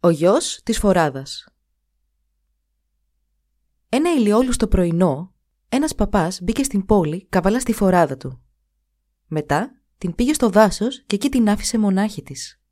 Ο γιος της φοράδας Ένα ηλιόλουστο πρωινό, ένας παπάς μπήκε στην πόλη καβαλά στη φοράδα του. Μετά την πήγε στο δάσος και εκεί την άφησε μονάχη της.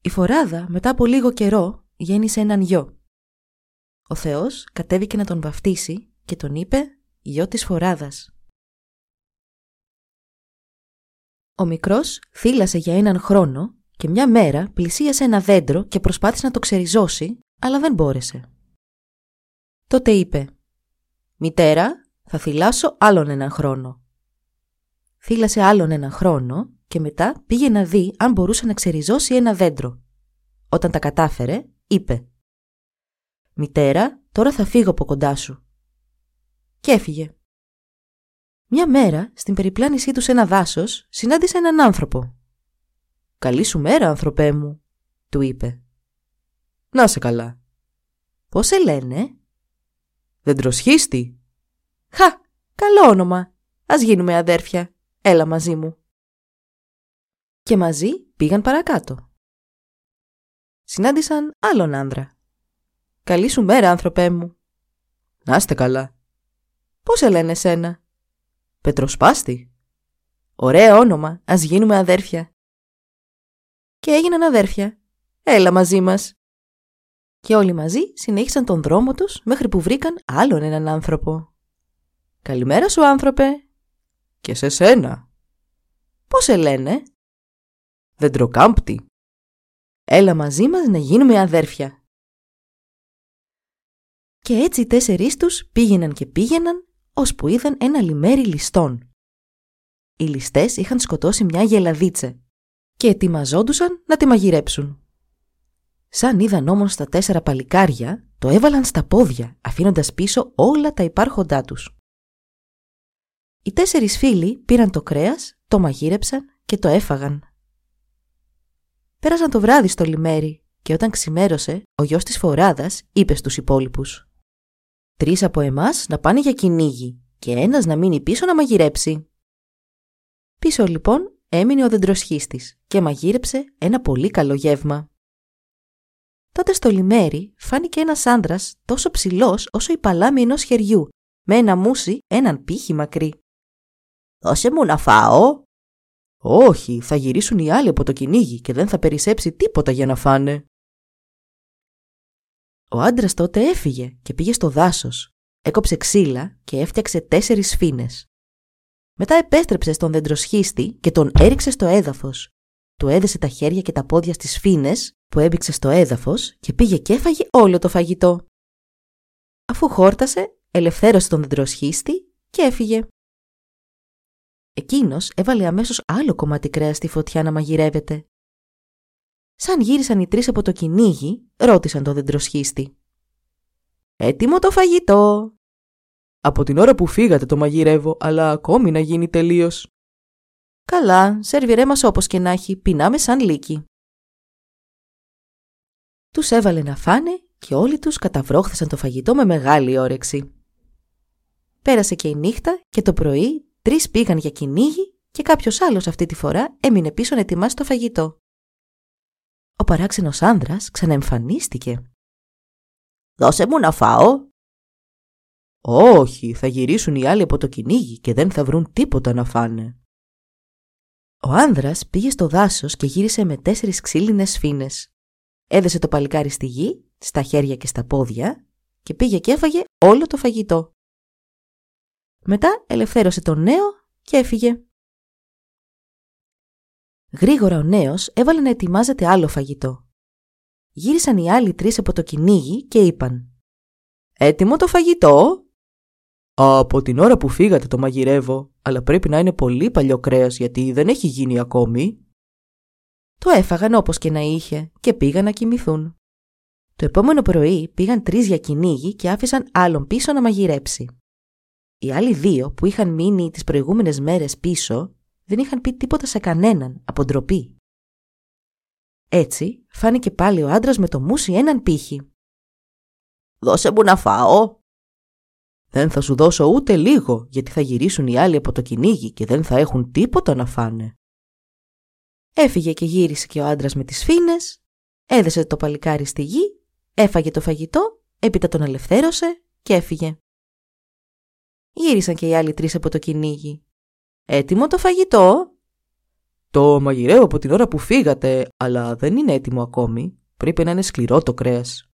Η φοράδα μετά από λίγο καιρό γέννησε έναν γιο. Ο Θεός κατέβηκε να τον βαφτίσει και τον είπε «Γιο της φοράδας». Ο μικρός θύλασε για έναν χρόνο και μια μέρα πλησίασε ένα δέντρο και προσπάθησε να το ξεριζώσει, αλλά δεν μπόρεσε. Τότε είπε «Μητέρα, θα θυλάσω άλλον έναν χρόνο». Θύλασε άλλον έναν χρόνο και μετά πήγε να δει αν μπορούσε να ξεριζώσει ένα δέντρο. Όταν τα κατάφερε, είπε «Μητέρα, τώρα θα φύγω από κοντά σου». Και έφυγε. Μια μέρα, στην περιπλάνησή του σε ένα δάσος, συνάντησε έναν άνθρωπο. «Καλή σου μέρα, άνθρωπέ μου», του είπε. «Να σε καλά». «Πώς σε λένε» «Δεντροσχίστη». «Χα, καλό όνομα. Ας γίνουμε αδέρφια. Έλα μαζί μου». Και μαζί πήγαν παρακάτω. Συνάντησαν άλλον άνδρα. «Καλή σου μέρα, άνθρωπέ μου». «Να είστε καλά». «Πώς σε λένε σένα» «Πετροσπάστη». «Ωραίο όνομα. Ας γίνουμε αδέρφια» και έγιναν αδέρφια. Έλα μαζί μας. Και όλοι μαζί συνέχισαν τον δρόμο τους μέχρι που βρήκαν άλλον έναν άνθρωπο. «Καλημέρα σου άνθρωπε». «Και σε σένα». «Πώς σε λένε» «Δεντροκάμπτη». «Έλα μαζί μας να γίνουμε αδέρφια». Και έτσι οι τέσσερις τους πήγαιναν και πήγαιναν, ώσπου είδαν ένα λιμέρι ληστών. Οι ληστές είχαν σκοτώσει μια γελαδίτσε και ετοιμαζόντουσαν να τη μαγειρέψουν. Σαν είδαν όμως τα τέσσερα παλικάρια, το έβαλαν στα πόδια, αφήνοντας πίσω όλα τα υπάρχοντά τους. Οι τέσσερις φίλοι πήραν το κρέας, το μαγείρεψαν και το έφαγαν. Πέρασαν το βράδυ στο λιμέρι και όταν ξημέρωσε, ο γιος της φοράδας είπε στους υπόλοιπους «Τρεις από εμάς να πάνε για κυνήγι και ένας να μείνει πίσω να μαγειρέψει». Πίσω λοιπόν έμεινε ο δεντροσχίστης και μαγείρεψε ένα πολύ καλό γεύμα. Τότε στο λιμέρι φάνηκε ένας άντρα τόσο ψηλός όσο η παλάμη ενός χεριού, με ένα μουσι έναν πύχη μακρύ. «Δώσε μου να φάω!» «Όχι, θα γυρίσουν οι άλλοι από το κυνήγι και δεν θα περισσέψει τίποτα για να φάνε». Ο άντρας τότε έφυγε και πήγε στο δάσος, έκοψε ξύλα και έφτιαξε τέσσερις φίνες. Μετά επέστρεψε στον δεντροσχίστη και τον έριξε στο έδαφος. Του έδεσε τα χέρια και τα πόδια στις φίνες που έμπηξε στο έδαφος και πήγε και έφαγε όλο το φαγητό. Αφού χόρτασε, ελευθέρωσε τον δεντροσχίστη και έφυγε. Εκείνος έβαλε αμέσως άλλο κομμάτι κρέας στη φωτιά να μαγειρεύεται. Σαν γύρισαν οι τρεις από το κυνήγι, ρώτησαν τον δεντροσχίστη. «Έτοιμο το φαγητό», από την ώρα που φύγατε το μαγειρεύω, αλλά ακόμη να γίνει τελείως. Καλά, σερβιρέ μας όπως και να έχει, πεινάμε σαν λύκη. Τους έβαλε να φάνε και όλοι τους καταβρόχθησαν το φαγητό με μεγάλη όρεξη. Πέρασε και η νύχτα και το πρωί τρεις πήγαν για κυνήγι και κάποιος άλλος αυτή τη φορά έμεινε πίσω να ετοιμάσει το φαγητό. Ο παράξενος άνδρας ξαναεμφανίστηκε. «Δώσε μου να φάω», όχι, θα γυρίσουν οι άλλοι από το κυνήγι και δεν θα βρουν τίποτα να φάνε. Ο άνδρας πήγε στο δάσος και γύρισε με τέσσερις ξύλινες φίνες. Έδεσε το παλικάρι στη γη, στα χέρια και στα πόδια και πήγε και έφαγε όλο το φαγητό. Μετά ελευθέρωσε τον νέο και έφυγε. Γρήγορα ο νέος έβαλε να ετοιμάζεται άλλο φαγητό. Γύρισαν οι άλλοι τρεις από το κυνήγι και είπαν «Έτοιμο το φαγητό» Από την ώρα που φύγατε το μαγειρεύω, αλλά πρέπει να είναι πολύ παλιό κρέας γιατί δεν έχει γίνει ακόμη. Το έφαγαν όπως και να είχε και πήγαν να κοιμηθούν. Το επόμενο πρωί πήγαν τρεις για κυνήγι και άφησαν άλλον πίσω να μαγειρέψει. Οι άλλοι δύο που είχαν μείνει τις προηγούμενες μέρες πίσω δεν είχαν πει τίποτα σε κανέναν από ντροπή. Έτσι φάνηκε πάλι ο άντρας με το μουσι έναν πύχη. «Δώσε μου να φάω», δεν θα σου δώσω ούτε λίγο, γιατί θα γυρίσουν οι άλλοι από το κυνήγι και δεν θα έχουν τίποτα να φάνε. Έφυγε και γύρισε και ο άντρας με τις φίνες, έδεσε το παλικάρι στη γη, έφαγε το φαγητό, έπειτα τον ελευθέρωσε και έφυγε. Γύρισαν και οι άλλοι τρεις από το κυνήγι. «Έτοιμο το φαγητό» «Το μαγειρεύω από την ώρα που φύγατε, αλλά δεν είναι έτοιμο ακόμη. Πρέπει να είναι σκληρό το κρέας».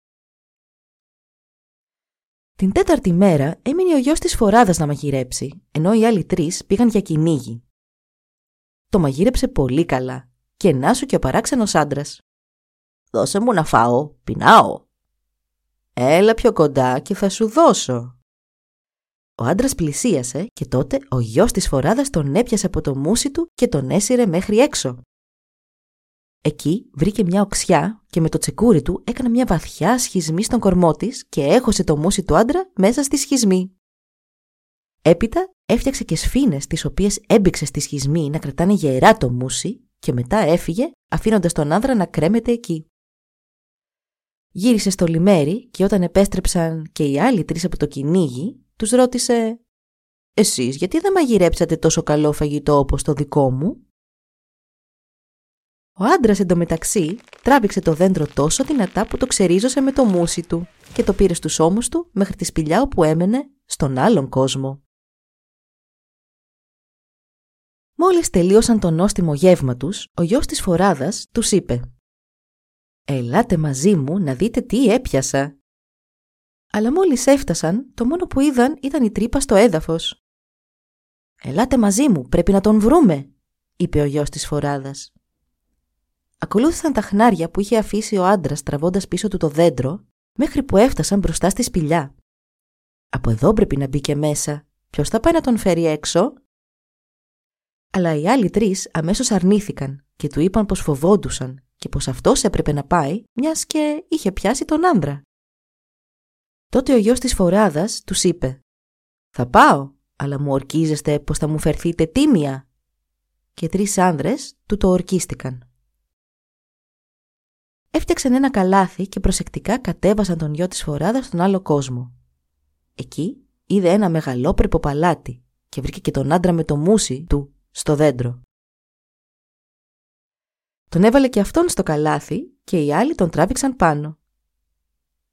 Την τέταρτη μέρα έμεινε ο γιος της φοράδας να μαγειρέψει, ενώ οι άλλοι τρεις πήγαν για κυνήγι. Το μαγείρεψε πολύ καλά και να σου και ο παράξενος άντρας. «Δώσε μου να φάω, πεινάω». «Έλα πιο κοντά και θα σου δώσω». Ο άντρας πλησίασε και τότε ο γιος της φοράδας τον έπιασε από το μουσι του και τον έσυρε μέχρι έξω. Εκεί βρήκε μια οξιά και με το τσεκούρι του έκανε μια βαθιά σχισμή στον κορμό της και έχωσε το μουσι του άντρα μέσα στη σχισμή. Έπειτα έφτιαξε και σφήνες τις οποίες έμπηξε στη σχισμή να κρατάνε γερά το μουσι και μετά έφυγε αφήνοντας τον άντρα να κρέμεται εκεί. Γύρισε στο λιμέρι και όταν επέστρεψαν και οι άλλοι τρεις από το κυνήγι, τους ρώτησε «Εσείς γιατί δεν μαγειρέψατε τόσο καλό φαγητό όπως το δικό μου» Ο άντρας εντωμεταξύ τράβηξε το δέντρο τόσο δυνατά που το ξερίζωσε με το μουσι του και το πήρε στους ώμους του μέχρι τη σπηλιά όπου έμενε στον άλλον κόσμο. Μόλις τελείωσαν το νόστιμο γεύμα τους, ο γιος της φοράδας τους είπε «Ελάτε μαζί μου να δείτε τι έπιασα». Αλλά μόλις έφτασαν, το μόνο που είδαν ήταν η τρύπα στο έδαφος. «Ελάτε μαζί μου, πρέπει να τον βρούμε», είπε ο γιος της φοράδας. Ακολούθησαν τα χνάρια που είχε αφήσει ο άντρας τραβώντας πίσω του το δέντρο, μέχρι που έφτασαν μπροστά στη σπηλιά. Από εδώ πρέπει να μπει και μέσα. Ποιος θα πάει να τον φέρει έξω; Αλλά οι άλλοι τρεις αμέσως αρνήθηκαν και του είπαν πως φοβόντουσαν και πως αυτός έπρεπε να πάει, μιας και είχε πιάσει τον άντρα. Τότε ο γιος της φοράδας τους είπε: Θα πάω, αλλά μου ορκίζεστε πως θα μου φερθείτε τίμια. Και τρεις άνδρες του το ορκίστηκαν. Έφτιαξαν ένα καλάθι και προσεκτικά κατέβασαν τον γιο της φοράδας στον άλλο κόσμο. Εκεί είδε ένα μεγαλόπρεπο παλάτι και βρήκε και τον άντρα με το μουσι του στο δέντρο. Τον έβαλε και αυτόν στο καλάθι και οι άλλοι τον τράβηξαν πάνω.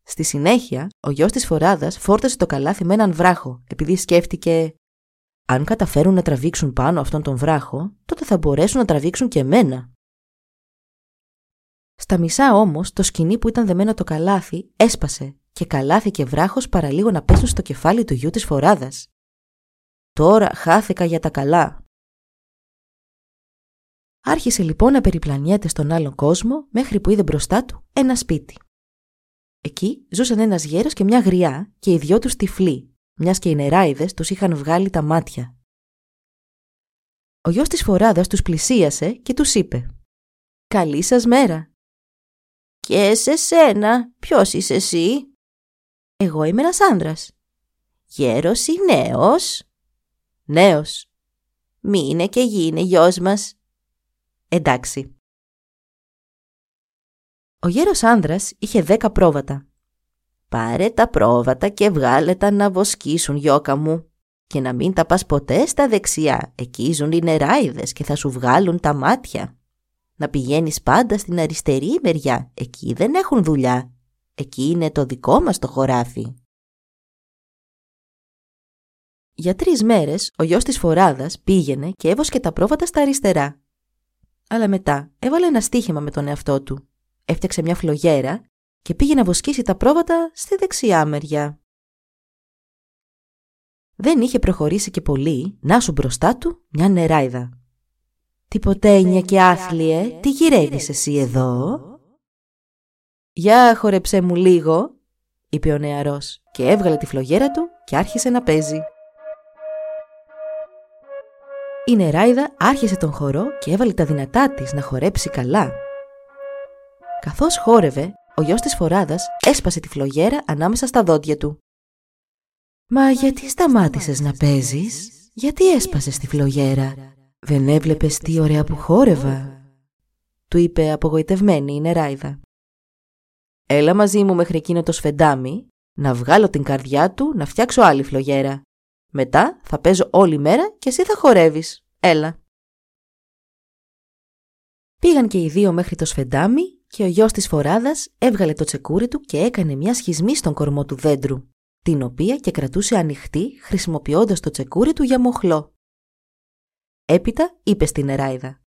Στη συνέχεια, ο γιος της φοράδας φόρτασε το καλάθι με έναν βράχο, επειδή σκέφτηκε «Αν καταφέρουν να τραβήξουν πάνω αυτόν τον βράχο, τότε θα μπορέσουν να τραβήξουν και εμένα». Στα μισά όμως το σκηνή που ήταν δεμένο το καλάθι έσπασε και καλάθι και βράχος παραλίγο να πέσουν στο κεφάλι του γιού της φοράδας. Τώρα χάθηκα για τα καλά. Άρχισε λοιπόν να περιπλανιέται στον άλλον κόσμο μέχρι που είδε μπροστά του ένα σπίτι. Εκεί ζούσαν ένας γέρος και μια γριά και οι δυο τους τυφλοί, μιας και οι νεράιδες τους είχαν βγάλει τα μάτια. Ο γιος της φοράδας τους πλησίασε και τους είπε «Καλή σας μέρα, και σε σένα, ποιος είσαι εσύ; Εγώ είμαι ένας άνδρας. Γέρος ή νέος; Νέος. Μη είναι και γίνε γιος μας. Εντάξει. Ο γέρος άνδρας είχε δέκα πρόβατα. Πάρε τα πρόβατα και βγάλε τα να βοσκήσουν γιώκα μου και να μην τα πας ποτέ στα δεξιά, εκεί ζουν οι νεράιδες και θα σου βγάλουν τα μάτια να πηγαίνεις πάντα στην αριστερή μεριά. Εκεί δεν έχουν δουλειά. Εκεί είναι το δικό μας το χωράφι. Για τρεις μέρες ο γιος της φοράδας πήγαινε και έβοσκε τα πρόβατα στα αριστερά. Αλλά μετά έβαλε ένα στίχημα με τον εαυτό του. Έφτιαξε μια φλογέρα και πήγε να βοσκήσει τα πρόβατα στη δεξιά μεριά. Δεν είχε προχωρήσει και πολύ να σου μπροστά του μια νεράιδα. «Τιποτένια και άθλιε, τι γυρεύεις εσύ εδώ» «Για χορεψέ μου λίγο», είπε ο νεαρός και έβγαλε τη φλογέρα του και άρχισε να παίζει. Η νεράιδα άρχισε τον χορό και έβαλε τα δυνατά της να χορέψει καλά Καθώς χόρευε, ο γιος της φοράδας έσπασε τη φλογέρα ανάμεσα στα δόντια του. «Μα γιατί σταμάτησες να παίζεις, γιατί έσπασες τη φλογέρα, δεν έβλεπες τι ωραία που χόρευα» του είπε απογοητευμένη η νεράιδα. «Έλα μαζί μου μέχρι εκείνο το σφεντάμι, να βγάλω την καρδιά του να φτιάξω άλλη φλογέρα. Μετά θα παίζω όλη μέρα και εσύ θα χορεύεις. Έλα». Πήγαν και οι δύο μέχρι το σφεντάμι και ο γιος της φοράδας έβγαλε το τσεκούρι του και έκανε μια σχισμή στον κορμό του δέντρου, την οποία και κρατούσε ανοιχτή χρησιμοποιώντας το τσεκούρι του για μοχλό. Έπειτα είπε στην νεράιδα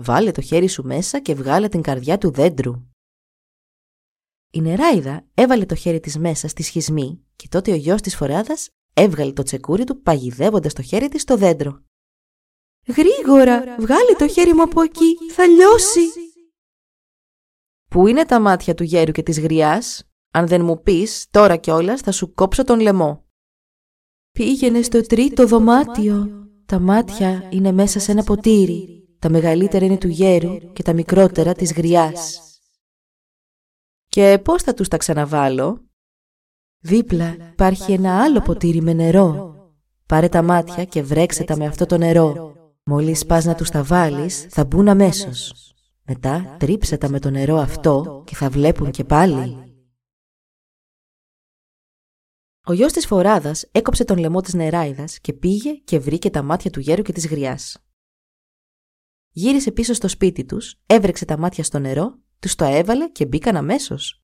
«Βάλε το χέρι σου μέσα και βγάλε την καρδιά του δέντρου». Η νεράιδα έβαλε το χέρι της μέσα στη σχισμή και τότε ο γιος της φοράδας έβγαλε το τσεκούρι του παγιδεύοντας το χέρι της στο δέντρο. «Γρήγορα, βγάλε το χέρι μου από εκεί, θα λιώσει!» «Πού είναι τα μάτια του γέρου και της γριάς, αν δεν μου πεις τώρα κιόλας θα σου κόψω τον λαιμό». «Πήγαινε στο τρίτο δωμάτιο, τα μάτια είναι μέσα σε ένα ποτήρι, τα μεγαλύτερα είναι του γέρου και τα μικρότερα της γριάς». «Και πώς θα τους τα ξαναβάλω» Δίπλα υπάρχει ένα άλλο ποτήρι με νερό. Πάρε τα μάτια και βρέξε τα με αυτό το νερό. Μόλις πας να τους τα βάλεις, θα μπουν αμέσως. Μετά τρίψε τα με το νερό αυτό και θα βλέπουν και πάλι. Ο γιος της φοράδας έκοψε τον λαιμό της νεράιδας και πήγε και βρήκε τα μάτια του γέρου και της γριάς. Γύρισε πίσω στο σπίτι τους, έβρεξε τα μάτια στο νερό, τους το έβαλε και μπήκαν αμέσως.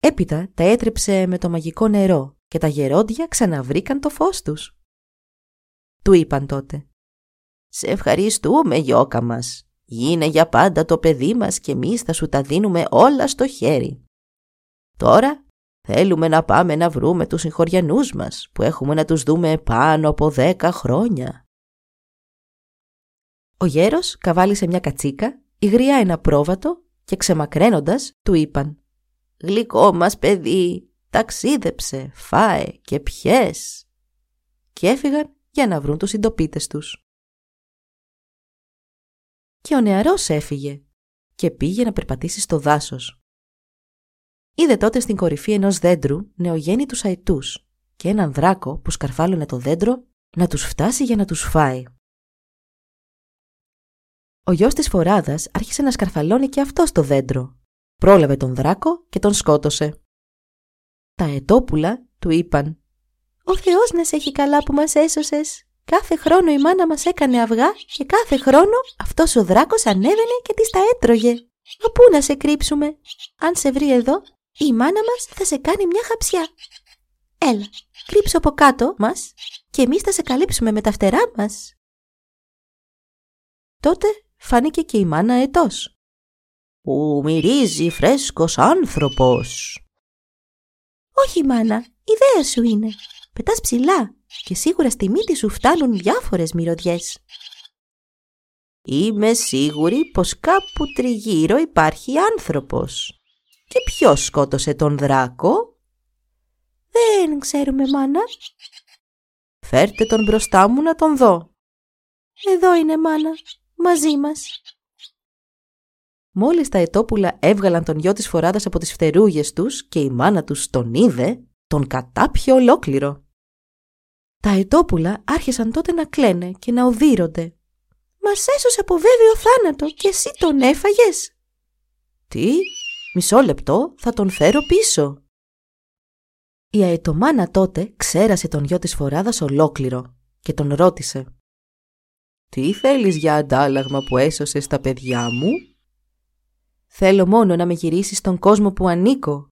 Έπειτα τα έτρεψε με το μαγικό νερό και τα γερόντια ξαναβρήκαν το φως τους. Του είπαν τότε «Σε ευχαριστούμε γιώκα μας. Γίνε για πάντα το παιδί μας και εμείς θα σου τα δίνουμε όλα στο χέρι. Τώρα θέλουμε να πάμε να βρούμε τους συγχωριανούς μας που έχουμε να τους δούμε πάνω από δέκα χρόνια». Ο γέρος καβάλισε μια κατσίκα, η γριά ένα πρόβατο και ξεμακραίνοντας του είπαν «Γλυκό μας παιδί, ταξίδεψε, φάε και πιες». Και έφυγαν για να βρουν τους συντοπίτες τους. Και ο νεαρός έφυγε και πήγε να περπατήσει στο δάσος. Είδε τότε στην κορυφή ενός δέντρου νεογέννητους αετούς και έναν δράκο που σκαρφάλωνε το δέντρο να τους φτάσει για να τους φάει. Ο γιος της φοράδας άρχισε να σκαρφαλώνει και αυτό το δέντρο. Πρόλαβε τον δράκο και τον σκότωσε. Τα ετόπουλα του είπαν «Ο Θεός να σε έχει καλά που μας έσωσες. Κάθε χρόνο η μάνα μας έκανε αυγά και κάθε χρόνο αυτός ο δράκος ανέβαινε και τις τα έτρωγε. Μα πού να σε κρύψουμε; Αν σε βρει εδώ, η μάνα μας θα σε κάνει μια χαψιά. Έλα, κρύψω από κάτω μας και εμείς θα σε καλύψουμε με τα φτερά μας. Τότε φάνηκε και η μάνα ετός. «Που μυρίζει φρέσκος άνθρωπος». «Όχι μάνα, ιδέα σου είναι. Πετάς ψηλά και σίγουρα στη μύτη σου φτάνουν διάφορες μυρωδιές. Είμαι σίγουρη πως κάπου τριγύρω υπάρχει άνθρωπος. Και ποιος σκότωσε τον δράκο; Δεν ξέρουμε, μάνα. Φέρτε τον μπροστά μου να τον δω. Εδώ είναι, μάνα. Μαζί μας. Μόλις τα ετόπουλα έβγαλαν τον γιο της φοράδας από τις φτερούγες τους και η μάνα τους τον είδε, τον κατάπιε ολόκληρο. Τα ετόπουλα άρχισαν τότε να κλαίνε και να οδύρονται. «Μας έσωσε από βέβαιο θάνατο και εσύ τον έφαγες». «Τι, μισό λεπτό, θα τον φέρω πίσω». Η αετομάνα τότε ξέρασε τον γιο της φοράδας ολόκληρο και τον ρώτησε «Τι θέλεις για αντάλλαγμα που έσωσες τα παιδιά μου» «Θέλω μόνο να με γυρίσεις στον κόσμο που ανήκω»,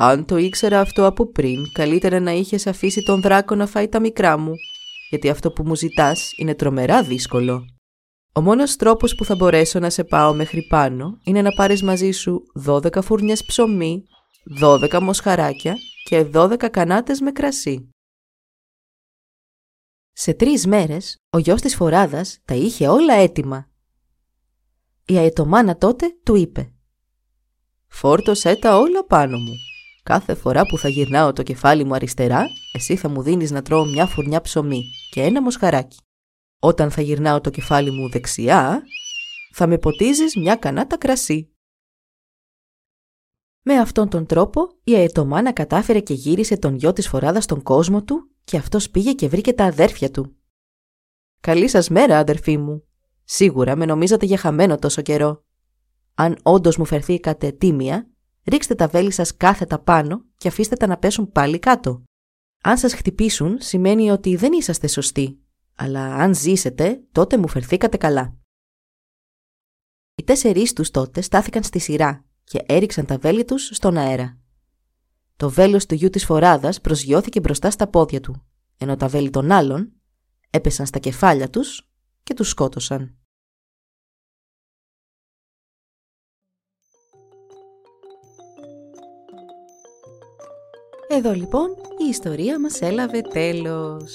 αν το ήξερα αυτό από πριν, καλύτερα να είχες αφήσει τον δράκο να φάει τα μικρά μου, γιατί αυτό που μου ζητάς είναι τρομερά δύσκολο. Ο μόνος τρόπος που θα μπορέσω να σε πάω μέχρι πάνω είναι να πάρεις μαζί σου 12 φούρνιες ψωμί, 12 μοσχαράκια και 12 κανάτες με κρασί. Σε τρεις μέρες, ο γιος της φοράδας τα είχε όλα έτοιμα. Η αετομάνα τότε του είπε «Φόρτωσέ τα όλα πάνω μου Κάθε φορά που θα γυρνάω το κεφάλι μου αριστερά, εσύ θα μου δίνεις να τρώω μια φουρνιά ψωμί και ένα μοσχαράκι. Όταν θα γυρνάω το κεφάλι μου δεξιά, θα με ποτίζεις μια κανάτα κρασί. Με αυτόν τον τρόπο η αετομάνα κατάφερε και γύρισε τον γιο της φοράδας στον κόσμο του και αυτός πήγε και βρήκε τα αδέρφια του. «Καλή σας μέρα, αδερφοί μου. Σίγουρα με νομίζατε για χαμένο τόσο καιρό. Αν όντως μου φερθήκατε τίμια, ρίξτε τα βέλη σας κάθετα πάνω και αφήστε τα να πέσουν πάλι κάτω. Αν σας χτυπήσουν, σημαίνει ότι δεν είσαστε σωστοί, αλλά αν ζήσετε, τότε μου φερθήκατε καλά. Οι τέσσερις τους τότε στάθηκαν στη σειρά και έριξαν τα βέλη τους στον αέρα. Το βέλος του γιου της φοράδας προσγειώθηκε μπροστά στα πόδια του, ενώ τα βέλη των άλλων έπεσαν στα κεφάλια τους και τους σκότωσαν. Εδώ λοιπόν η ιστορία μας έλαβε τέλος.